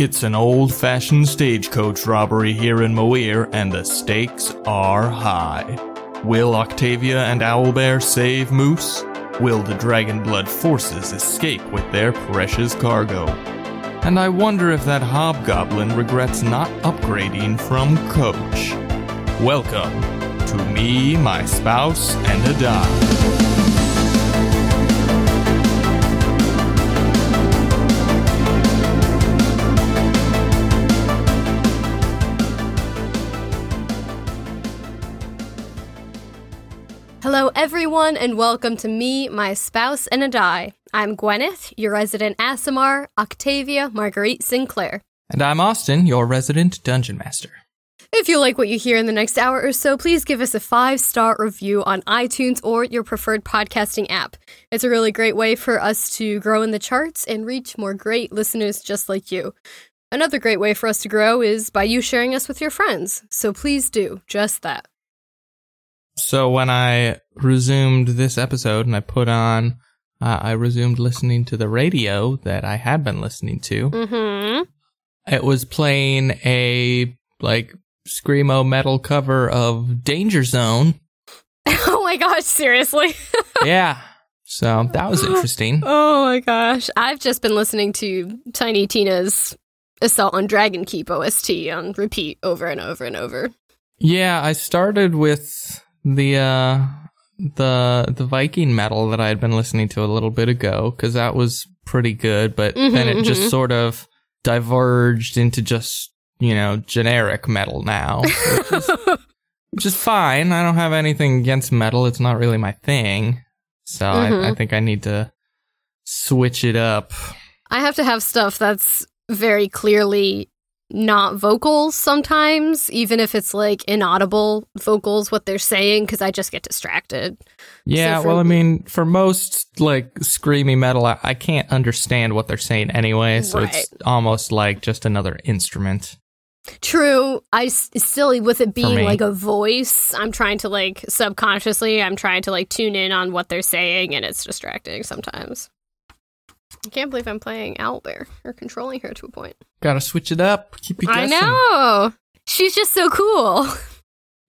It's an old fashioned stagecoach robbery here in Moir, and the stakes are high. Will Octavia and Owlbear save Moose? Will the Dragonblood forces escape with their precious cargo? And I wonder if that hobgoblin regrets not upgrading from Coach. Welcome to Me, My Spouse, and a Dog. Everyone, and welcome to Me, My Spouse, and a Die. I'm Gwyneth, your resident Aasimar, Octavia Marguerite Sinclair. And I'm Austin, your resident Dungeon Master. If you like what you hear in the next hour or so, please give us a five star review on iTunes or your preferred podcasting app. It's a really great way for us to grow in the charts and reach more great listeners just like you. Another great way for us to grow is by you sharing us with your friends, so please do just that. So when I resumed this episode and I put on, uh, I resumed listening to the radio that I had been listening to. Mm-hmm. It was playing a like screamo metal cover of Danger Zone. oh my gosh, seriously? yeah. So that was interesting. Oh my gosh. I've just been listening to Tiny Tina's Assault on Dragon Keep OST on repeat over and over and over. Yeah, I started with the uh the the Viking metal that I had been listening to a little bit ago cuz that was pretty good, but then Mhm, it just mhm. sort of diverged into just, you know, generic metal now. Which is, which is fine. I don't have anything against metal. It's not really my thing. So I, I Mhm. think I need to switch it up. I have to have stuff that's very clearly not vocals sometimes, even if it's like inaudible vocals, what they're saying, because I just get distracted. Yeah, So for- well, I mean, for most like screamy metal, I, I can't understand what they're saying anyway, so it's almost like just another instrument. True. I s- still, with it being like a voice, I'm trying to like subconsciously, I'm trying to like tune in on what they're saying, and it's distracting sometimes. I can't believe I'm playing Owlbear or controlling her to a point. Gotta switch it up. Keep you I know. She's just so cool.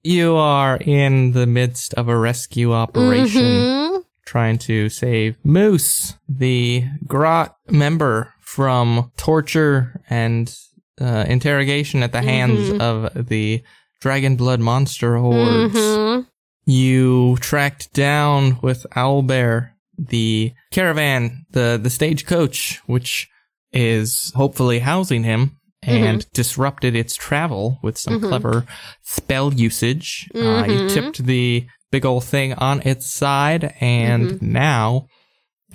You are in the midst of a rescue operation, Mhm. trying to save Moose, the Grot member, from torture and uh, interrogation at the hands Mhm. of the Dragon Blood monster hordes. Mhm. you tracked down with Owlbear the caravan, the the stagecoach, which is hopefully housing him, and disrupted its travel with some Mhm. clever spell usage. Uh, you Mhm. tipped the big old thing on its side, and now.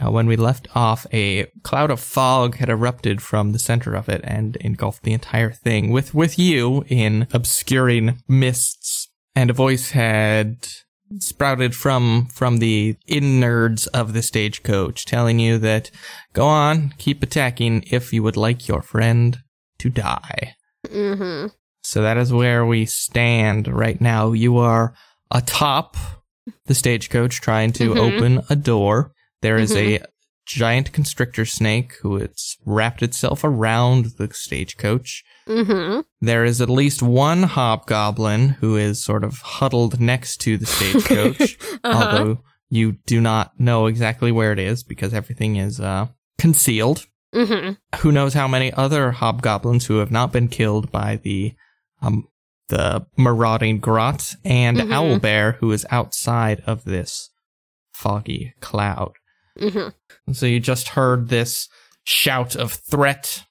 Uh, when we left off, a cloud of fog had erupted from the center of it and engulfed the entire thing, with with you in obscuring mists. And a voice had sprouted from from the innards of the stagecoach, telling you that go on, keep attacking if you would like your friend to die. Mhm. So that is where we stand right now. You are atop the stagecoach trying to Mhm. open a door. There is a giant constrictor snake who has wrapped itself around the stagecoach. Mhm. There is at least one hobgoblin who is sort of huddled next to the stagecoach, Uh-huh. although you do not know exactly where it is because everything is uh, concealed Mhm. who knows how many other hobgoblins who have not been killed by the um the marauding grot and Mhm. owlbear who is outside of this foggy cloud Mhm. And so you just heard this shout of threat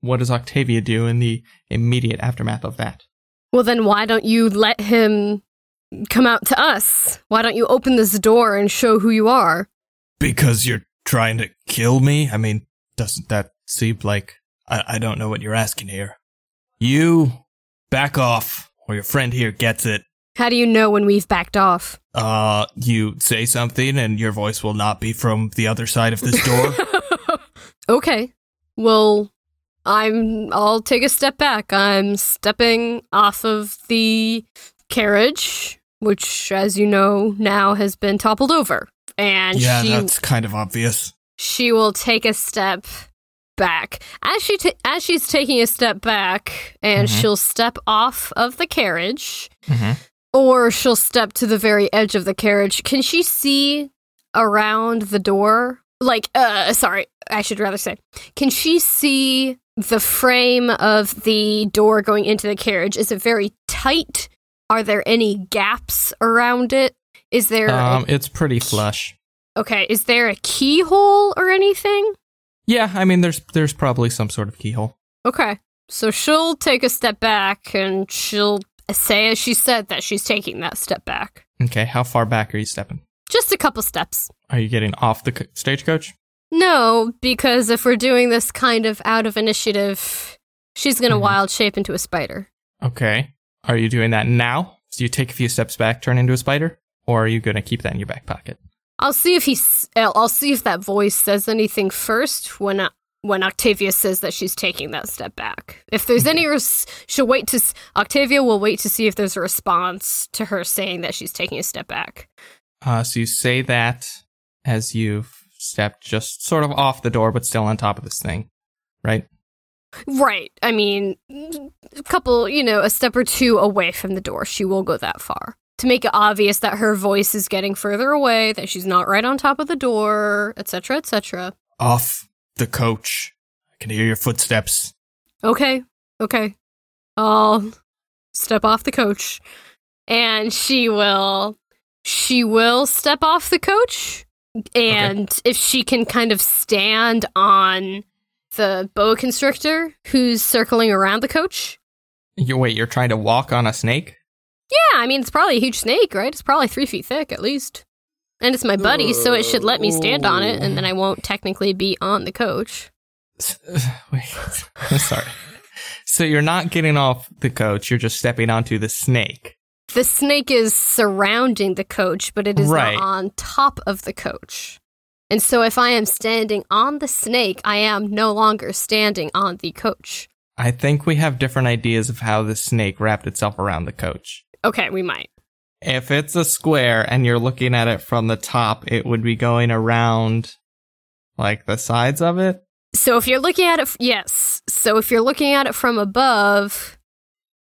what does octavia do in the immediate aftermath of that Well, then why don't you let him come out to us? Why don't you open this door and show who you are? Because you're trying to kill me? I mean, doesn't that seem like. I, I don't know what you're asking here. You back off, or your friend here gets it. How do you know when we've backed off? Uh, you say something, and your voice will not be from the other side of this door. okay. Well, I'm I'll take a step back. I'm stepping off of the carriage, which as you know now has been toppled over. And yeah, she that's kind of obvious. she will take a step back. As she ta- as she's taking a step back, and Mhm. she'll step off of the carriage, Mhm. or she'll step to the very edge of the carriage. Can she see around the door? Like, uh, sorry, I should rather say, can she see the frame of the door going into the carriage? Is it very tight? Are there any gaps around it? Is there a- Um, it's pretty flush. okay? Is there a keyhole or anything? Yeah, I mean, there's there's probably some sort of keyhole. Okay. So she'll take a step back and she'll say, as she said, that she's taking that step back. Okay, how far back are you stepping? Just a couple steps. Are you getting off the stagecoach? No, because if we're doing this kind of out of initiative, she's going to Mhm. wild shape into a spider. Okay. Are you doing that now? So you take a few steps back, turn into a spider, or are you going to keep that in your back pocket? I'll see if he's. I'll see if that voice says anything first when when Octavia says that she's taking that step back. If there's any, res- she'll wait to. Octavia will wait to see if there's a response to her saying that she's taking a step back. Uh, so you say that as you've stepped just sort of off the door, but still on top of this thing, right? Right. I mean, a couple, you know, a step or two away from the door. She will go that far. To make it obvious that her voice is getting further away, that she's not right on top of the door, etc., etc. Off the coach. I can hear your footsteps. Okay. Okay. I'll step off the coach. And she will she will step off the coach and if she can kind of stand on the boa constrictor who's circling around the coach You wait. You're trying to walk on a snake? Yeah, I mean, it's probably a huge snake, right? It's probably three feet thick at least. And it's my buddy, so it should let me stand on it, and then I won't technically be on the coach. Wait. Sorry. So you're not getting off the coach. You're just stepping onto the snake. The snake is surrounding the coach, but it is Right. not on top of the coach. And so if I am standing on the snake, I am no longer standing on the coach. I think we have different ideas of how the snake wrapped itself around the coach. Okay, we might. If it's a square and you're looking at it from the top, it would be going around like the sides of it. So if you're looking at it, f- yes. So if you're looking at it from above,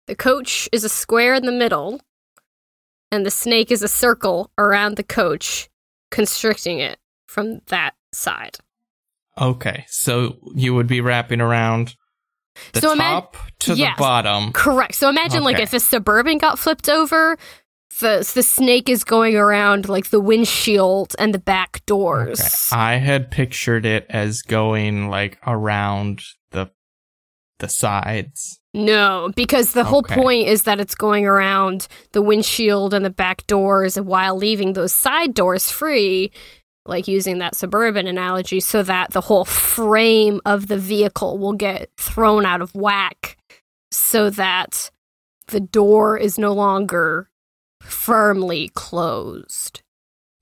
the coach is a square in the middle, and the snake is a circle around the coach, constricting it from that side. Okay, so you would be wrapping around the So ima- top to yes. the bottom. Correct. So imagine like if a suburban got flipped over, the the snake is going around like the windshield and the back doors. Okay. I had pictured it as going like around the sides. No, because the whole point is that it's going around the windshield and the back doors while leaving those side doors free, like using that suburban analogy, so that the whole frame of the vehicle will get thrown out of whack so that the door is no longer firmly closed.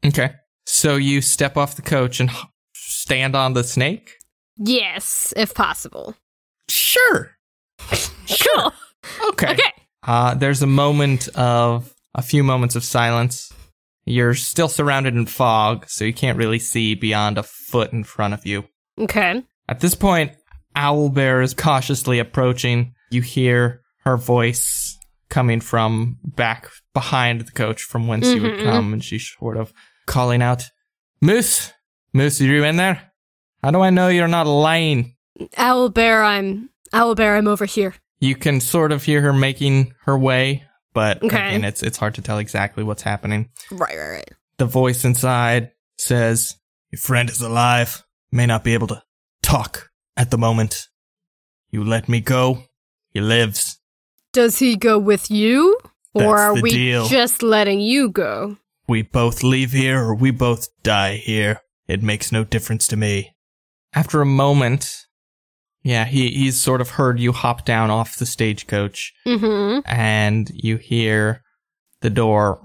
Okay. So you step off the coach and stand on the snake? Yes, if possible. Sure. sure. Okay. Okay. Uh, there's a moment of a few moments of silence. You're still surrounded in fog, so you can't really see beyond a foot in front of you. Okay. At this point, Owlbear is cautiously approaching. You hear her voice coming from back behind the coach from whence she would Mhm. come, and she's sort of calling out, Moose! Moose, are you in there? How do I know you're not lying? Owlbear, I'm Owlbear, I'm over here. You can sort of hear her making her way, but Okay. again, it's it's hard to tell exactly what's happening. Right, right, right. The voice inside says, Your friend is alive. May not be able to talk at the moment. You let me go. He lives. Does he go with you? Or That's are we deal. just letting you go? We both leave here or we both die here. It makes no difference to me. after a moment, yeah, he he's sort of heard you hop down off the stagecoach, Mm-hmm. and you hear the door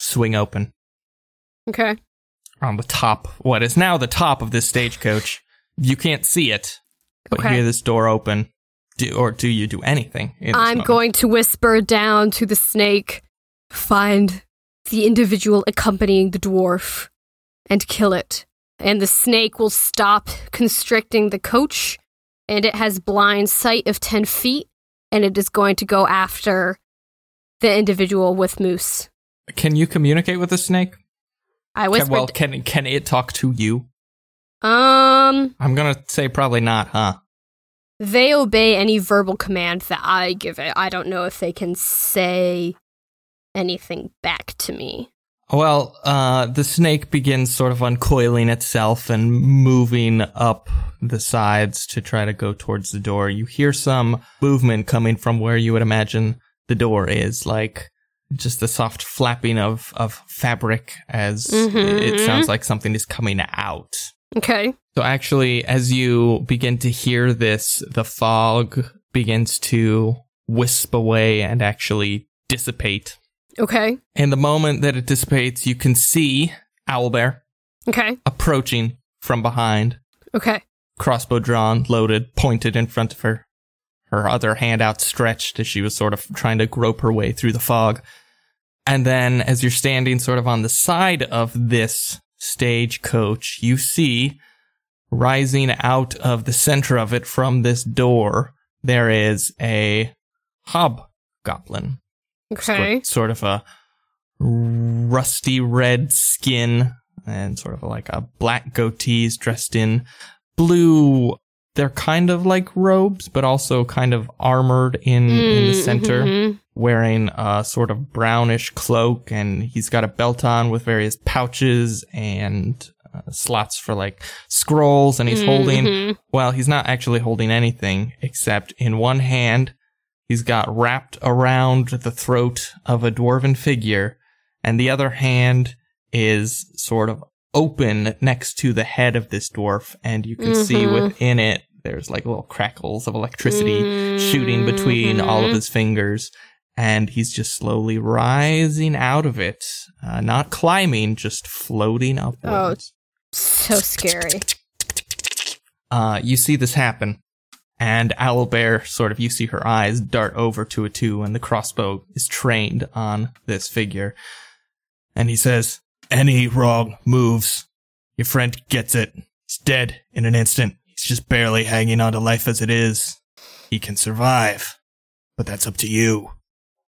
swing open Okay. on the top. What is now the top of this stagecoach? You can't see it, but Okay. hear this door open. Do, or do you do anything? I'm going to whisper down to the snake, find the individual accompanying the dwarf, and kill it and the snake will stop constricting the coach, and it has blind sight of 10 feet, and it is going to go after the individual with Moose. Can you communicate with the snake? I Can, whispered, well, can can it talk to you? um, I'm gonna say probably not, huh? they obey any verbal command that I give it. I don't know if they can say anything back to me. Well, uh, the snake begins sort of uncoiling itself and moving up the sides to try to go towards the door. You hear some movement coming from where you would imagine the door is, like just the soft flapping of, of fabric as Mhm. it sounds like something is coming out. Okay. So actually, as you begin to hear this, the fog begins to wisp away and actually dissipate. Okay. And the moment that it dissipates, you can see Owlbear Okay. approaching from behind, Okay. crossbow drawn, loaded, pointed in front of her, her other hand outstretched as she was sort of trying to grope her way through the fog. And then as you're standing sort of on the side of this stagecoach, you see rising out of the center of it from this door, there is a hobgoblin Okay. sort, sort of a rusty red skin and sort of like a black goatees dressed in blue. They're kind of like robes, but also kind of armored in, in the Mm, center, mhm. wearing a sort of brownish cloak. And he's got a belt on with various pouches and uh, slots for like scrolls. And he's holding Mhm. well, he's not actually holding anything except in one hand, he's got wrapped around the throat of a dwarven figure, and the other hand is sort of open next to the head of this dwarf, and you can see Mhm. within it, there's like little crackles of electricity shooting between all of his fingers. And he's just slowly rising out of it, uh, not climbing, just floating upwards. Oh, so scary. uh, you see this happen, and Owlbear sort of you see her eyes dart over to a two, and the crossbow is trained on this figure, and he says, Any wrong moves, your friend gets it. He's dead in an instant. He's just barely hanging on to life as it is. He can survive, but that's up to you.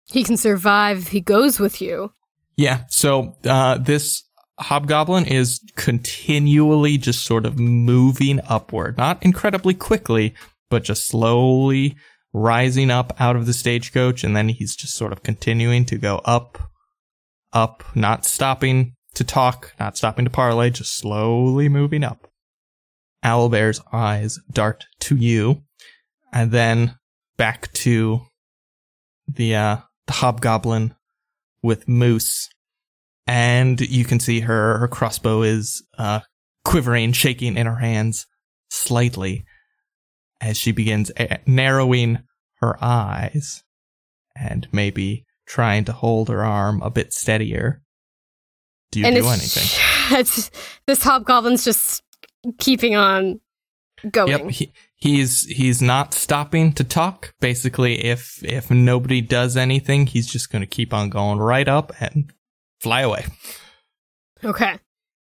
He can survive if he goes with you. "Yeah." So uh, this hobgoblin is continually just sort of moving upward, not incredibly quickly, but just slowly rising up out of the stagecoach, and then he's just sort of continuing to go up, up, not stopping to talk, not stopping to parley, just slowly moving up. Owlbear's eyes dart to you, and then back to the uh, the hobgoblin with Moose, and you can see her her crossbow is uh, quivering, shaking in her hands slightly as she begins a- narrowing her eyes and maybe trying to hold her arm a bit steadier. Do you and do anything? this hobgoblin's just keeping on going. Yep, he, he's he's not stopping to talk. Basically, if if nobody does anything, he's just going to keep on going right up and fly away. Okay.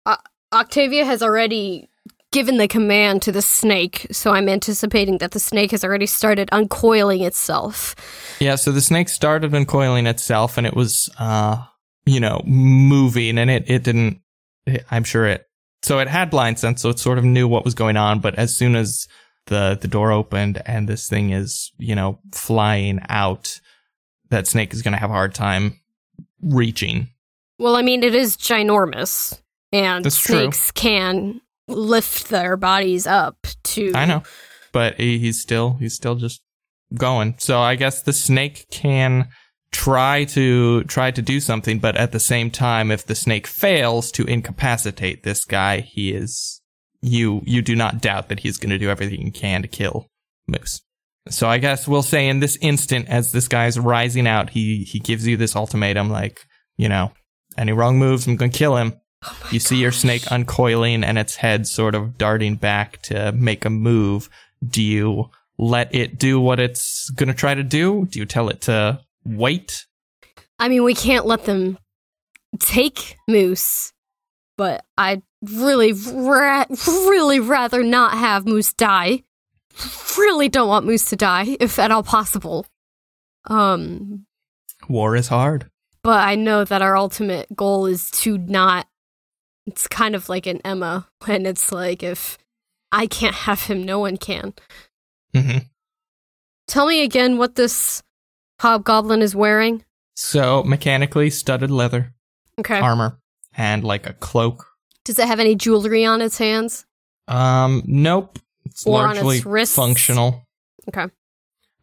Uh, Octavia has already given the command to the snake, so I'm anticipating that the snake has already started uncoiling itself. Yeah, so the snake started uncoiling itself, and it was, uh, you know, moving, and it it didn't. It, I'm sure it. So it had blind sense, so it sort of knew what was going on. But as soon as the the door opened and this thing is, you know, flying out, that snake is going to have a hard time reaching. Well, I mean, it is ginormous, and That's true. snakes can lift their bodies up to. I know, but he- he's still he's still just going. So I guess the snake can try to try to do something, but at the same time, if the snake fails to incapacitate this guy, he is you you do not doubt that he's going to do everything he can to kill Moose. So I guess we'll say in this instant, as this guy's rising out, he he gives you this ultimatum, like you know, any wrong moves, I'm going to kill him. You see your snake uncoiling and its head sort of darting back to make a move. Do you let it do what it's going to try to do? Do you tell it to wait? I mean, we can't let them take Moose but I'd really, ra- really rather not have Moose die. Really don't want Moose to die, if at all possible. Um, War is hard. but I know that our ultimate goal is to not. It's kind of like an Emma when it's like if I can't have him, no one can. hmm Tell me again what this hobgoblin is wearing. So mechanically studded leather Okay. armor and like a cloak. Does it have any jewelry on its hands? Um, nope. It's Or on its largely wrists? functional. Okay.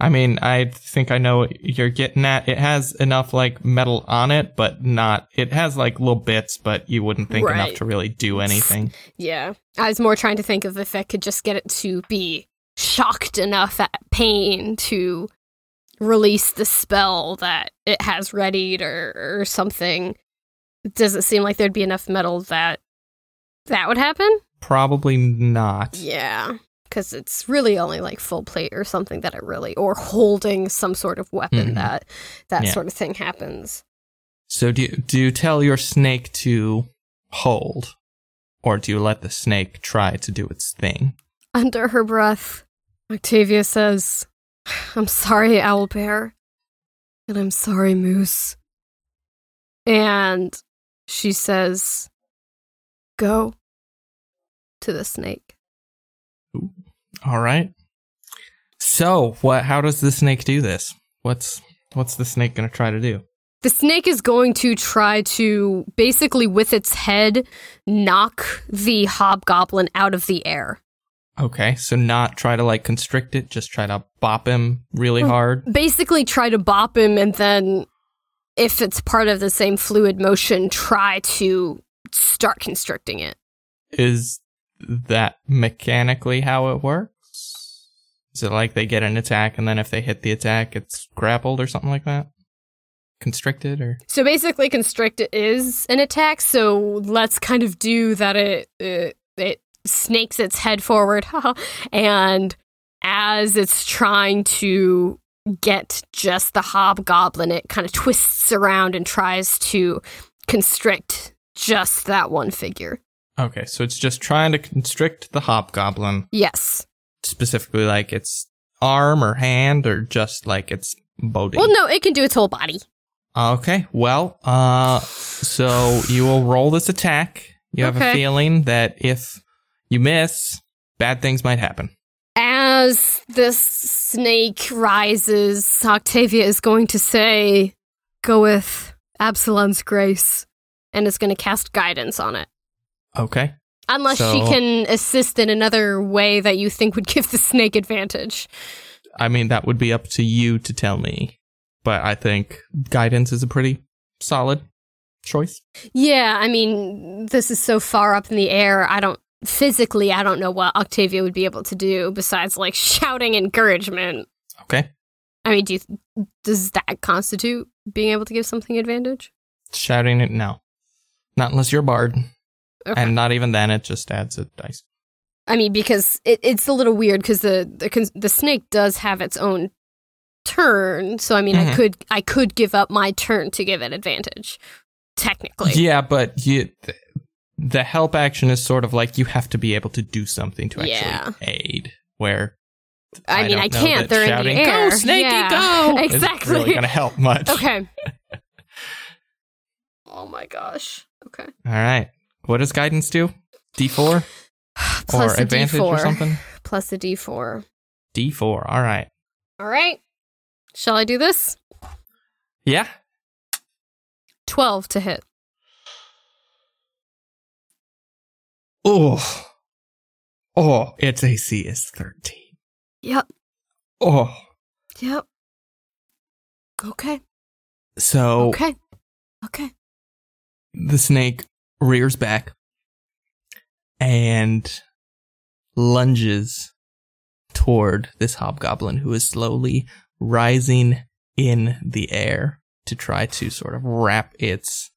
I mean, I think I know what you're getting at. It has enough like metal on it, but not. It has like little bits, but you wouldn't think Right. enough to really do anything. Yeah. I was more trying to think of if I could just get it to be shocked enough at pain to release the spell that it has readied or, or something. Does it seem like there'd be enough metal that that would happen? Probably not. Yeah. Because it's really only like full plate or something that it really, or holding some sort of weapon Mhm. that that Yeah. sort of thing happens. So do you, do you tell your snake to hold, or do you let the snake try to do its thing? Under her breath, Octavia says, I'm sorry, Owlbear. And I'm sorry, Moose. And she says, Go to the snake. All right. So what? How does the snake do this? What's what's the snake going to try to do? The snake is going to try to basically, with its head, knock the hobgoblin out of the air. Okay, so not try to like constrict it, just try to bop him really mm, hard. Basically, try to bop him, and then, if it's part of the same fluid motion, try to start constricting it. Is that mechanically how it works? Is it like they get an attack and then if they hit the attack, it's grappled or something like that? Constricted or? So basically, constrict is an attack. So let's kind of do that. It it, it snakes its head forward, and as it's trying to get just the hobgoblin, it kind of twists around and tries to constrict just that one figure. Okay, so it's just trying to constrict the hobgoblin, Yes. Specifically like its arm or hand or just like its body. Well, no, it can do its whole body. Okay, well, uh, so you will roll this attack. You have a feeling that if you miss, bad things might happen. As this snake rises, Octavia is going to say, Go with Absalom's grace, and is going to cast guidance on it. Okay. Unless she can assist in another way that you think would give the snake advantage. I mean, that would be up to you to tell me, but I think guidance is a pretty solid choice. Yeah, I mean, this is so far up in the air. I don't physically, I don't know what Octavia would be able to do besides like shouting encouragement. Okay. I mean, do you, does that constitute being able to give something advantage? Shouting it, no. Not unless you're a bard. Okay. And not even then, it just adds a dice. I mean, because it, it's a little weird because the, the the snake does have its own turn. So I mean, I Mhm. could I could give up my turn to give it advantage, technically. Yeah, but you, the help action is sort of like you have to be able to do something to actually Yeah. aid. Where I mean, don't I can't. They're in the shouting, air. Go, Snakey, Yeah, go! exactly. really going to help much. Okay. oh my gosh. Okay. All right. What does guidance do? D4 Plus or advantage D4. or something? Plus a D4. D4. All right. All right. Shall I do this? Yeah. 12 to hit. Oh. Oh, its AC is 13. Yep. Oh. Yep. Okay. So Okay. Okay. the snake rears back and lunges toward this hobgoblin who is slowly rising in the air to try to sort of wrap its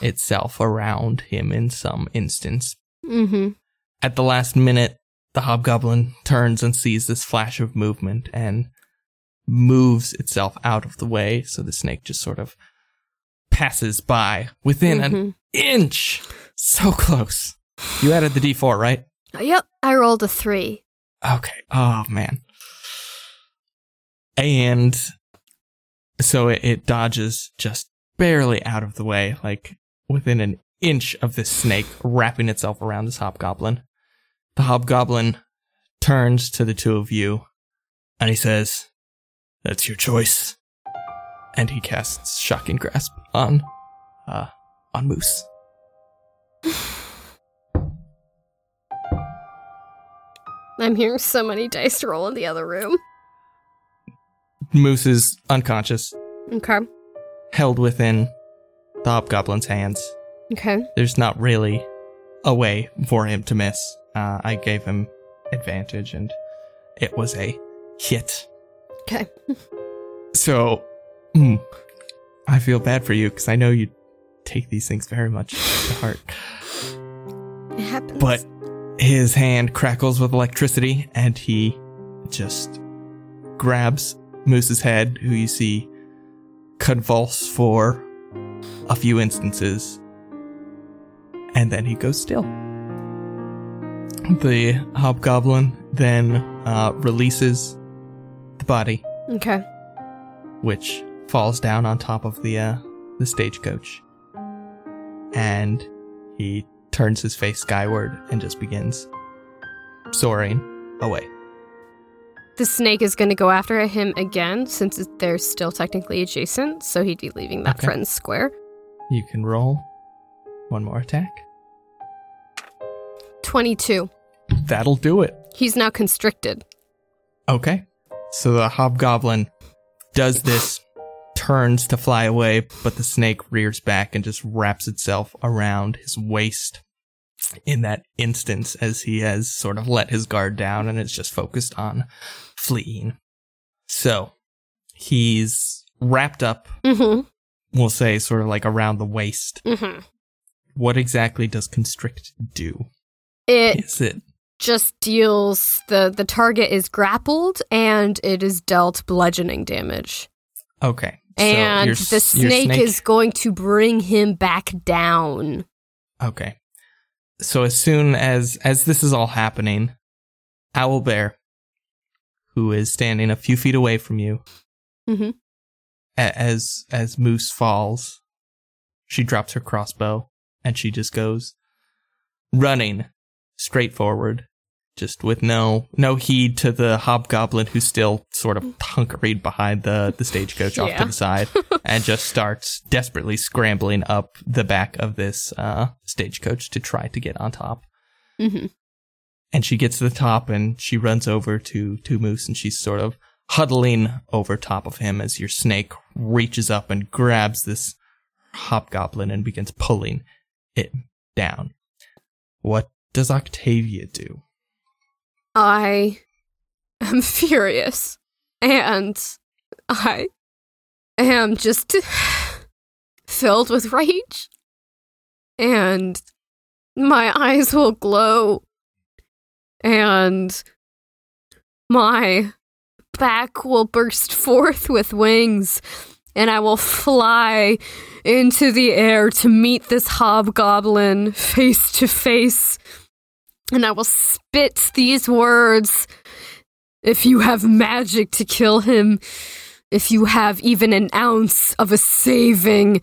itself around him in some instance. Mm-hmm. At the last minute, the hobgoblin turns and sees this flash of movement and moves itself out of the way, so the snake just sort of passes by within an Mhm. inch. So close. You added the d4, right? Yep, I rolled a three. Okay. Oh man. And so it, it dodges just barely out of the way, like within an inch of this snake wrapping itself around this hobgoblin. The hobgoblin turns to the two of you and he says, That's your choice. And he casts shocking grasp on uh on Moose. I'm hearing so many dice roll in the other room. Moose is unconscious, Okay. held within the hobgoblin's hands. Okay. there's not really a way for him to miss. Uh, I gave him advantage, and it was a hit. Okay. So, mm, I feel bad for you because I know you take these things very much to heart. It happens. But his hand crackles with electricity, and he just grabs Moose's head, who you see convulse for a few instances, and then he goes still. The hobgoblin then uh, releases the body, Okay. which falls down on top of the uh, the stagecoach, and he turns his face skyward and just begins soaring away. The snake is going to go after him again since they're still technically adjacent, so he'd be leaving that Okay. friend's square. You can roll one more attack. 22. That'll do it. He's now constricted. Okay. So the hobgoblin does this, turns to fly away, but the snake rears back and just wraps itself around his waist in that instance as he has sort of let his guard down and is just focused on fleeing. So he's wrapped up, Mm we'll say, sort of like around the waist. hmm. Mm hmm. What exactly does constrict do? It Is it just deals the the target is grappled and it is dealt bludgeoning damage. okay? So and your the s- your snake, is going to bring him back down. Okay. So as soon as as this is all happening, Owl Bear, who is standing a few feet away from you, Mhm. as as Moose falls, she drops her crossbow and she just goes running straight forward, just with no no heed to the hobgoblin who's still sort of hunkeried behind the the stagecoach off to the side, and just starts desperately scrambling up the back of this uh, stagecoach to try to get on top. hmm And she gets to the top and she runs over to to Moose and she's sort of huddling over top of him as your snake reaches up and grabs this hobgoblin and begins pulling it down. What does Octavia do? I am furious. And I am just filled with rage. And my eyes will glow. And my back will burst forth with wings. And I will fly into the air to meet this hobgoblin face to face and I will spit these words. If you have magic to kill him, if you have even an ounce of a saving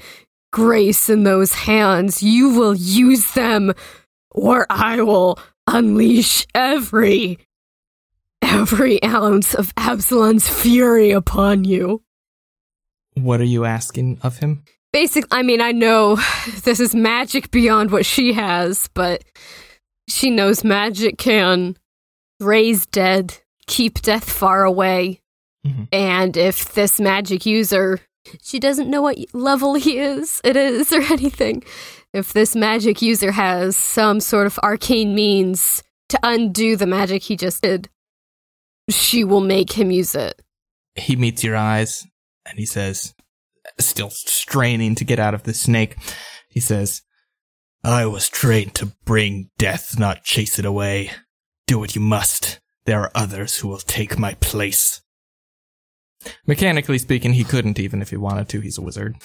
grace in those hands, you will use them, or I will unleash every, every ounce of Absalon's fury upon you. What are you asking of him? Basic, I mean, I know this is magic beyond what she has, but she knows magic can raise dead, keep death far away. Mhm. And if this magic user, she doesn't know what level he is, it is, or anything. If this magic user has some sort of arcane means to undo the magic he just did, she will make him use it. He meets your eyes and he says, still straining to get out of the snake, he says, I was trained to bring death, not chase it away. Do what you must. There are others who will take my place. Mechanically speaking, he couldn't even if he wanted to. He's a wizard.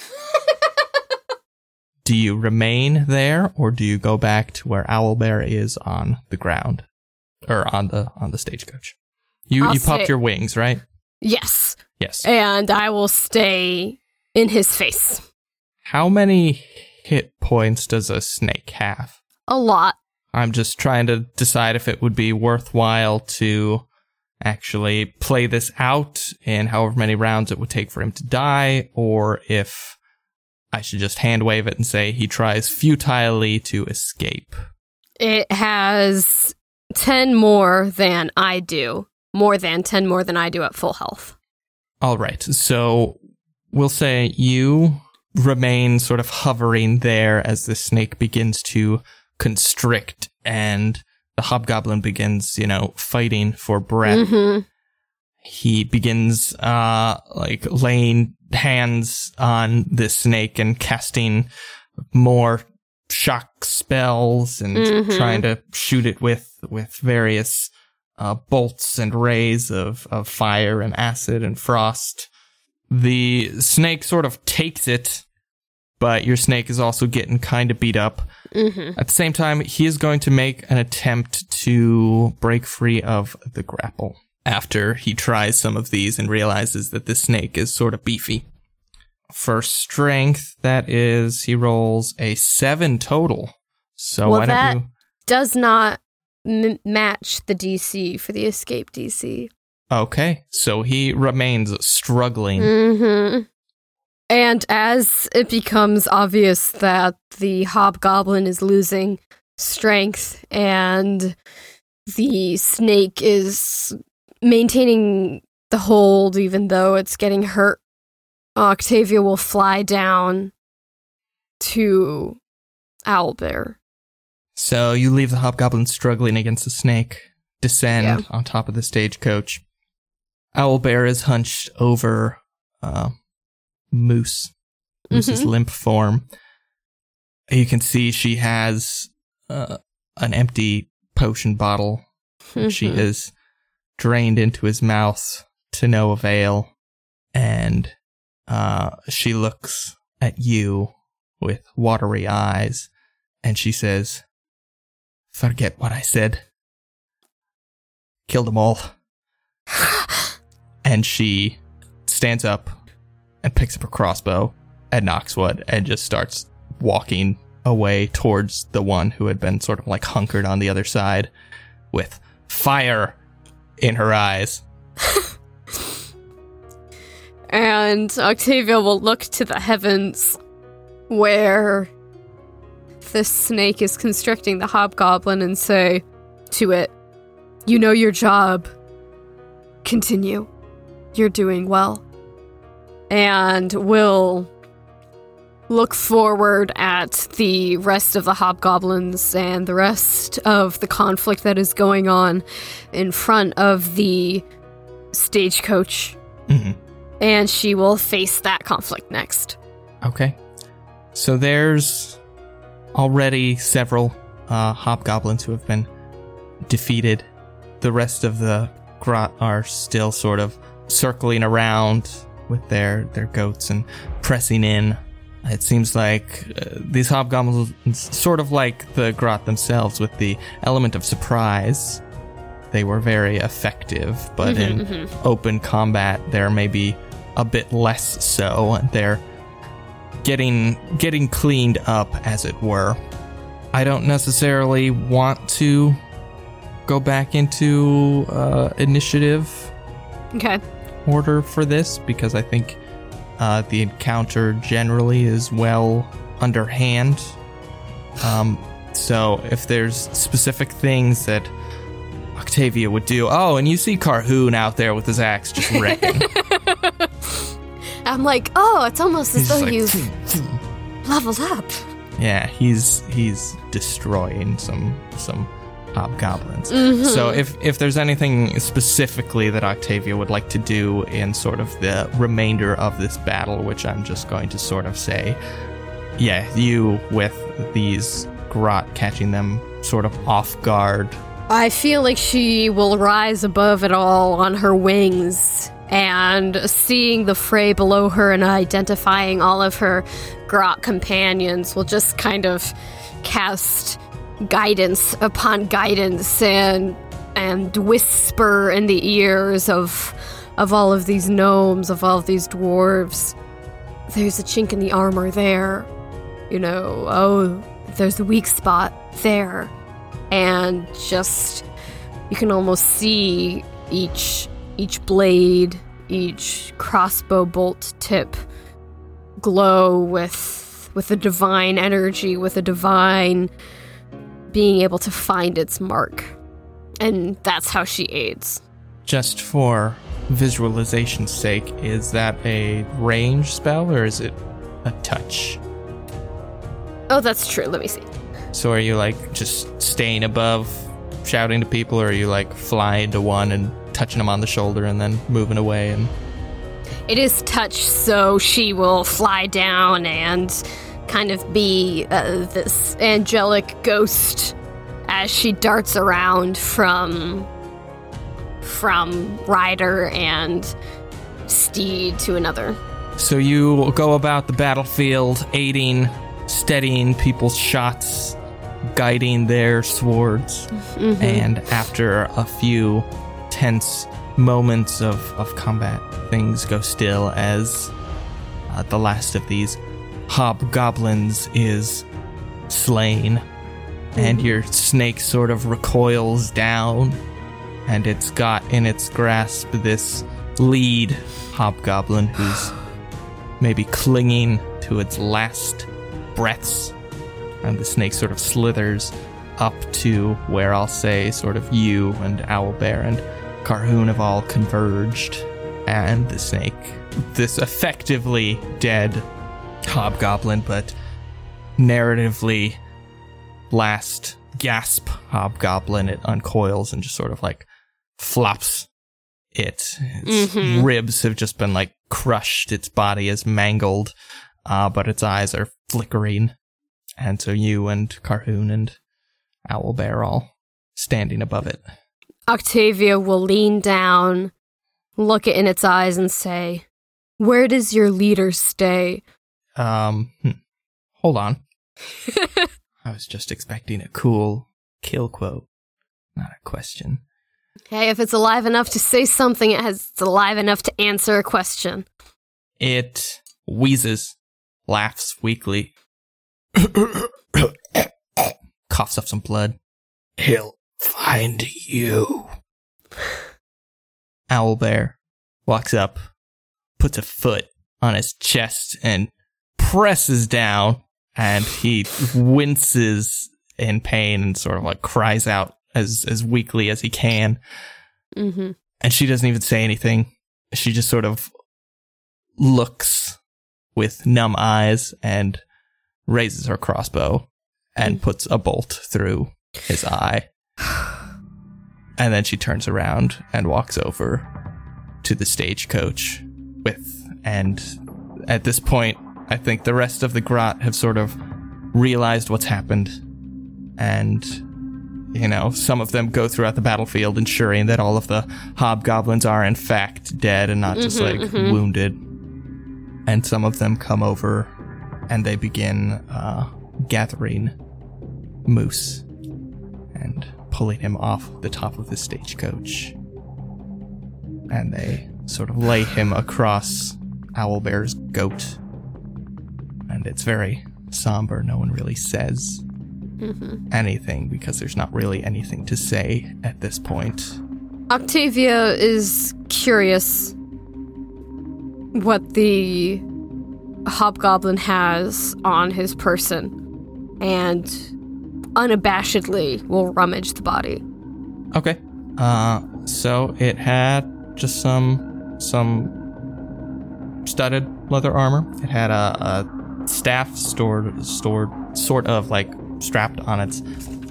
do you remain there or do you go back to where Owlbear is on the ground or on the on the stagecoach? You I'll you popped stay- your wings, right? Yes. Yes. And I will stay in his face. How many hit points does a snake have? A lot. I'm just trying to decide if it would be worthwhile to actually play this out in however many rounds it would take for him to die, or if I should just hand wave it and say he tries futilely to escape. It has 10 more than I do. More than 10 more than I do at full health. All right, so we'll say you remain sort of hovering there as the snake begins to constrict and the hobgoblin begins, you know, fighting for breath. hmm he begins uh like laying hands on this snake and casting more shock spells and Mhm. trying to shoot it with with various uh bolts and rays of of fire and acid and frost the snake sort of takes it but your snake is also getting kind of beat up hmm at the same time, he is going to make an attempt to break free of the grapple after he tries some of these and realizes that the snake is sort of beefy. For strength, that is, he rolls a seven total. So Well, why don't that- you? Does not m- match the DC for the escape DC. Okay, so he remains struggling. hmm And as it becomes obvious that the hobgoblin is losing strength and the snake is maintaining the hold even though it's getting hurt, Octavia will fly down to Owlbear. So you leave the hobgoblin struggling against the snake, descend Yeah. on top of the stagecoach. Owlbear is hunched over uh, Moose, Moose's Mhm. limp form. You can see she has uh, an empty potion bottle. which She is drained into his mouth to no avail, and uh, she looks at you with watery eyes, and she says, Forget what I said. Kill them all. and she stands up and picks up her crossbow at Knoxwood and just starts walking away towards the one who had been sort of like hunkered on the other side with fire in her eyes. And Octavia will look to the heavens where the snake is constricting the hobgoblin and say to it, You know your job. Continue. You're doing well. And we'll look forward at the rest of the hobgoblins and the rest of the conflict that is going on in front of the stagecoach hmm and she will face that conflict next. Okay. So there's already several uh, hobgoblins who have been defeated. The rest of the grot are still sort of circling around with their, their goats and pressing in. It seems like uh, these hobgoblins, sort of like the grot themselves, with the element of surprise, they were very effective, but in Mhm, open combat there may be a bit less so they're getting getting cleaned up as it were i don't necessarily want to go back into uh, initiative. Okay. Order for this because i think uh, the encounter generally is well underhand um, so if there's specific things that Octavia would do. Oh, and you see Carhoon out there with his axe just wrecking. I'm like, oh, it's almost as He's though like, you've leveled up. yeah, he's he's destroying some some hobgoblins. Mhm. So if if there's anything specifically that Octavia would like to do in sort of the remainder of this battle, which I'm just going to sort of say, yeah, you with these grot catching them sort of off guard. I feel like she will rise above it all on her wings and seeing the fray below her and identifying all of her grot companions will just kind of cast guidance upon guidance and and whisper in the ears of of all of these gnomes, of all of these dwarves. There's a chink in the armor there. You know, oh, there's a weak spot there. And just you can almost see each each blade, each crossbow bolt tip glow with with a divine energy, with a divine being able to find its mark. And that's how she aids. Just for visualization's sake, is that a range spell or is it a touch? Oh, that's true. Let me see. So are you like just staying above, shouting to people, or are you like flying to one and touching them on the shoulder and then moving away and It is touch, so she will fly down and kind of be uh, this angelic ghost as she darts around from from rider and steed to another. So you go about the battlefield, aiding, steadying people's shots, guiding their swords, and after a few tense moments of, of combat, things go still as uh, the last of these hobgoblins is slain, hmm. and your snake sort of recoils down, and it's got in its grasp this lead hobgoblin who's maybe clinging to its last breaths. And the snake sort of slithers up to where I'll say sort of you and Owlbear and Carhoon have all converged. And the snake, this effectively dead hobgoblin, but narratively last gasp hobgoblin, it uncoils and just sort of like flops it. Its Mhm. ribs have just been like crushed. Its body is mangled, uh, but its eyes are flickering. And so you and Carhoon and Owlbear are all standing above it. Octavia will lean down, look it in its eyes, and say, Where does your leader stay? Um, hmm. hold on. I was just expecting a cool kill quote, not a question. Okay, if it's alive enough to say something, it has it's alive enough to answer a question. It wheezes, laughs weakly, coughs up some blood. He'll find you. Owlbear walks up, puts a foot on his chest, and presses down, and he winces in pain and sort of like cries out as as weakly as he can. Mm-hmm. And she doesn't even say anything. She just sort of looks with numb eyes and raises her crossbow and puts a bolt through his eye. And then she turns around and walks over to the stagecoach with, and at this point, I think the rest of the grot have sort of realized what's happened. And, you know, some of them go throughout the battlefield ensuring that all of the hobgoblins are in fact dead and not just like wounded. And some of them come over and they begin uh, gathering Moose and pulling him off the top of the stagecoach. And they sort of lay him across Owlbear's goat. And it's very somber. No one really says anything because there's not really anything to say at this point. Octavia is curious what the hobgoblin has on his person and unabashedly will rummage the body. Okay. Uh, so it had just some some studded leather armor. It had a, a staff stored stored sort of like strapped on its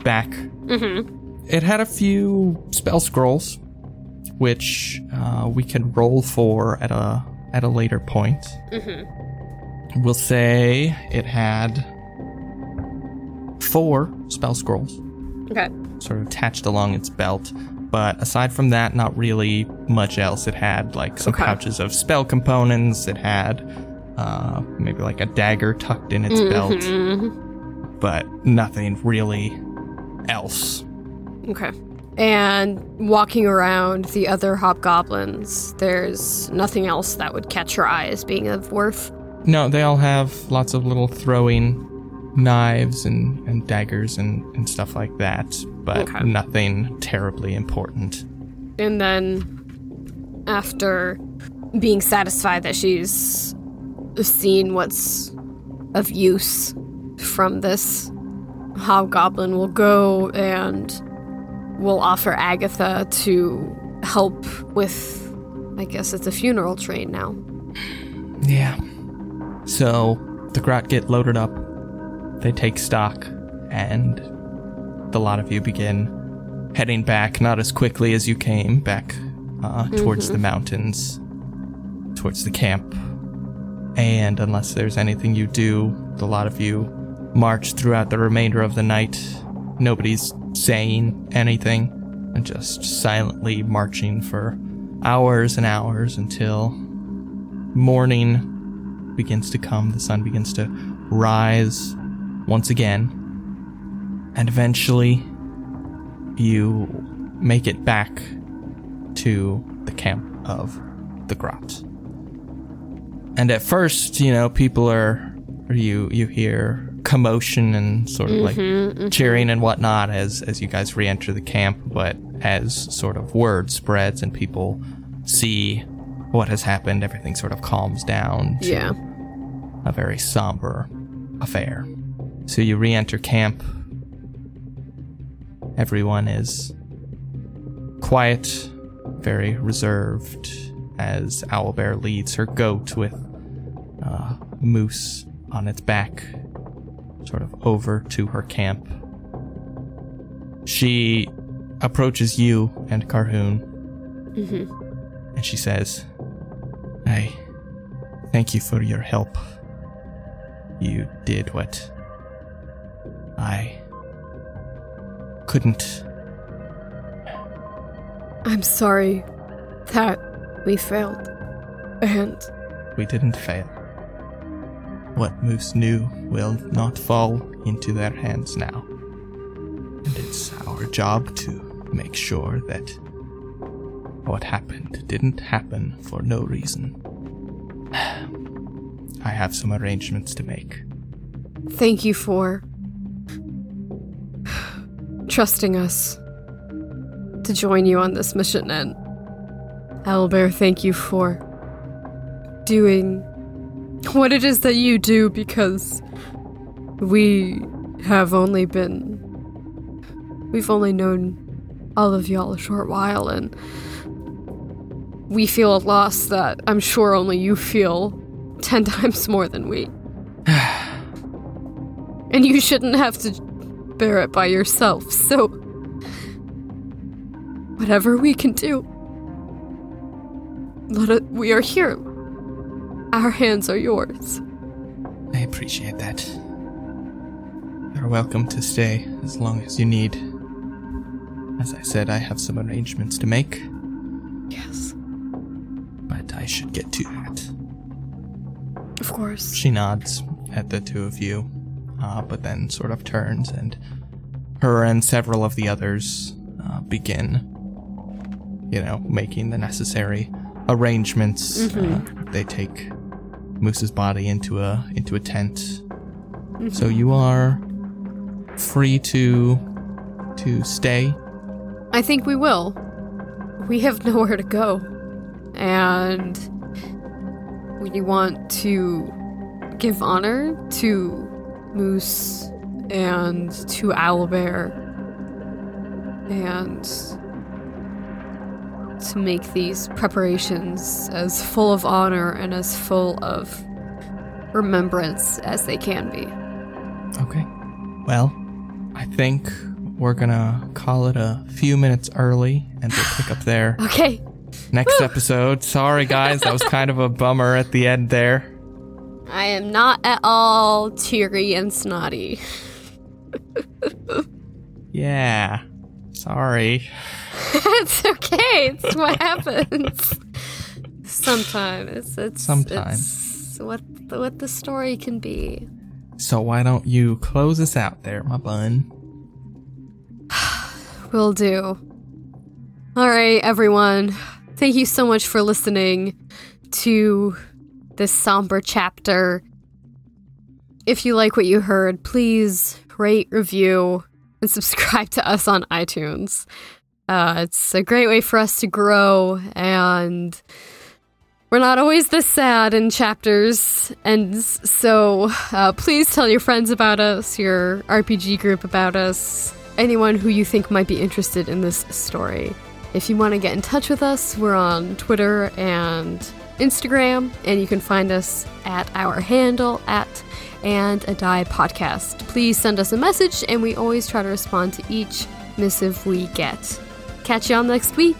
back. Mm-hmm. It had a few spell scrolls, which uh, we can roll for at a at a later point. Mm-hmm. We'll say it had four spell scrolls Okay. sort of attached along its belt. But aside from that, not really much else. It had like some Okay. pouches of spell components. It had uh, maybe like a dagger tucked in its belt, Mhm. but nothing really else. Okay. And walking around the other hobgoblins, there's nothing else that would catch your eye as being of worth. No, they all have lots of little throwing knives and, and daggers and, and stuff like that, but Okay. nothing terribly important. And then, after being satisfied that she's seen what's of use from this, Hobgoblin will go and will offer Agatha to help with, I guess it's a funeral train now. Yeah. So the Grot get loaded up, they take stock, and the lot of you begin heading back, not as quickly as you came, back uh, towards the mountains, towards the camp. And unless there's anything you do, the lot of you march throughout the remainder of the night. Nobody's saying anything, and just silently marching for hours and hours until morning begins to come, the sun begins to rise once again, and eventually you make it back to the camp of the Grot. And at first, you know, people are, you you hear commotion and sort of like mm-hmm, mm-hmm. cheering and whatnot as as you guys re-enter the camp. But as sort of word spreads and people see what has happened, everything sort of calms down to Yeah. a very somber affair. So you re enter camp. Everyone is quiet, very reserved, as Owlbear leads her goat with uh, Moose on its back, sort of over to her camp. She approaches you and Carhoon, and she says, I thank you for your help. You did what I couldn't. I'm sorry that we failed. And We didn't fail. What Moose knew will not fall into their hands now. And it's our job to make sure that what happened didn't happen for no reason. I have some arrangements to make. thank you for trusting us to join you on this mission. And Albert, thank you for doing what it is that you do because we have only been. We've only known all of y'all a short while, and we feel a loss that I'm sure only you feel ten times more than we. and you shouldn't have to bear it by yourself, so. Whatever we can do. Let it, we are here. Our hands are yours. I appreciate that. You're welcome to stay as long as you need. As I said, I have some arrangements to make, Yes. but I should get to that. Of course. She nods at the two of you, uh, but then sort of turns and her and several of the others uh, begin, you know, making the necessary arrangements. Uh, they take Moose's body into a into a tent, mm-hmm. so you are free to to stay. I think we will. We have nowhere to go. And we want to give honor to Moose and to Owlbear and to make these preparations as full of honor and as full of remembrance as they can be. Okay. Well, I think we're gonna call it a few minutes early, and we'll pick up there Okay. next episode. Sorry, guys, that was kind of a bummer at the end there. I am not at all teary and snotty. Yeah. Sorry. it's okay. It's what happens. Sometimes it's it's Sometimes. it's what the, what the story can be. So why don't you close us out there, my bun? Will do. All right, everyone. Thank you so much for listening to this somber chapter. If you like what you heard, please rate, review, and subscribe to us on iTunes. Uh, it's a great way for us to grow, and we're not always this sad in chapters. And so uh, please tell your friends about us, your RPG group about us, anyone who you think might be interested in this story. If you want to get in touch with us, we're on Twitter and Instagram, and you can find us at our handle at and a die podcast. Please send us a message, and we always try to respond to each missive we get. Catch y'all next week.